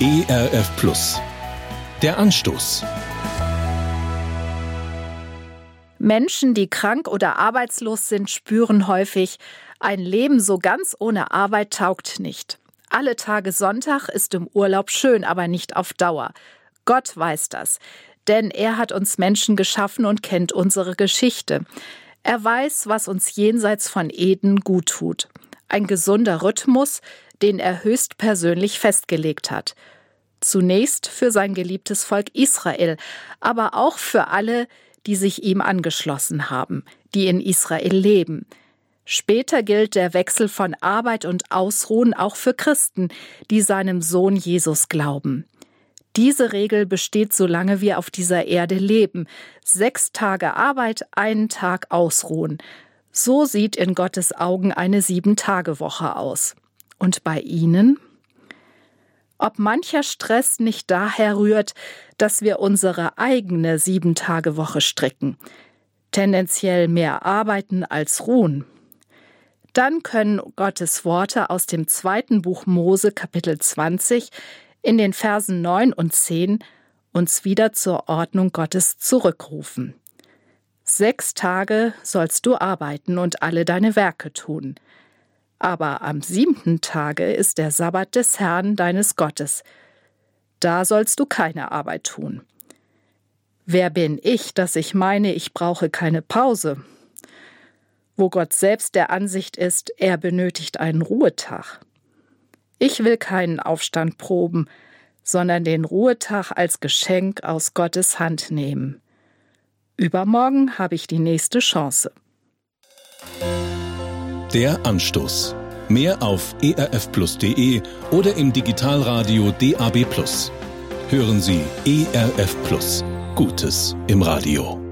ERF Plus. Der Anstoß. Menschen, die krank oder arbeitslos sind, spüren häufig, ein Leben so ganz ohne Arbeit taugt nicht. Alle Tage Sonntag ist im Urlaub schön, aber nicht auf Dauer. Gott weiß das, denn er hat uns Menschen geschaffen und kennt unsere Geschichte. Er weiß, was uns jenseits von Eden gut tut. Ein gesunder Rhythmus, den er höchstpersönlich festgelegt hat. Zunächst für sein geliebtes Volk Israel, aber auch für alle, die sich ihm angeschlossen haben, die in Israel leben. Später gilt der Wechsel von Arbeit und Ausruhen auch für Christen, die seinem Sohn Jesus glauben. Diese Regel besteht, solange wir auf dieser Erde leben. Sechs Tage Arbeit, einen Tag Ausruhen. So sieht in Gottes Augen eine Sieben-Tage-Woche aus. Und bei Ihnen? Ob mancher Stress nicht daher rührt, dass wir unsere eigene Sieben-Tage-Woche stricken, tendenziell mehr arbeiten als ruhen. Dann können Gottes Worte aus dem zweiten Buch Mose Kapitel 20 in den Versen 9 und 10 uns wieder zur Ordnung Gottes zurückrufen. Sechs Tage sollst du arbeiten und alle deine Werke tun. Aber am siebten Tage ist der Sabbat des Herrn deines Gottes. Da sollst du keine Arbeit tun. Wer bin ich, dass ich meine, ich brauche keine Pause? Wo Gott selbst der Ansicht ist, er benötigt einen Ruhetag. Ich will keinen Aufstand proben, sondern den Ruhetag als Geschenk aus Gottes Hand nehmen. Übermorgen habe ich die nächste Chance. Der Anstoß. Mehr auf erfplus.de oder im Digitalradio DAB+. Hören Sie ERF Plus. Gutes im Radio.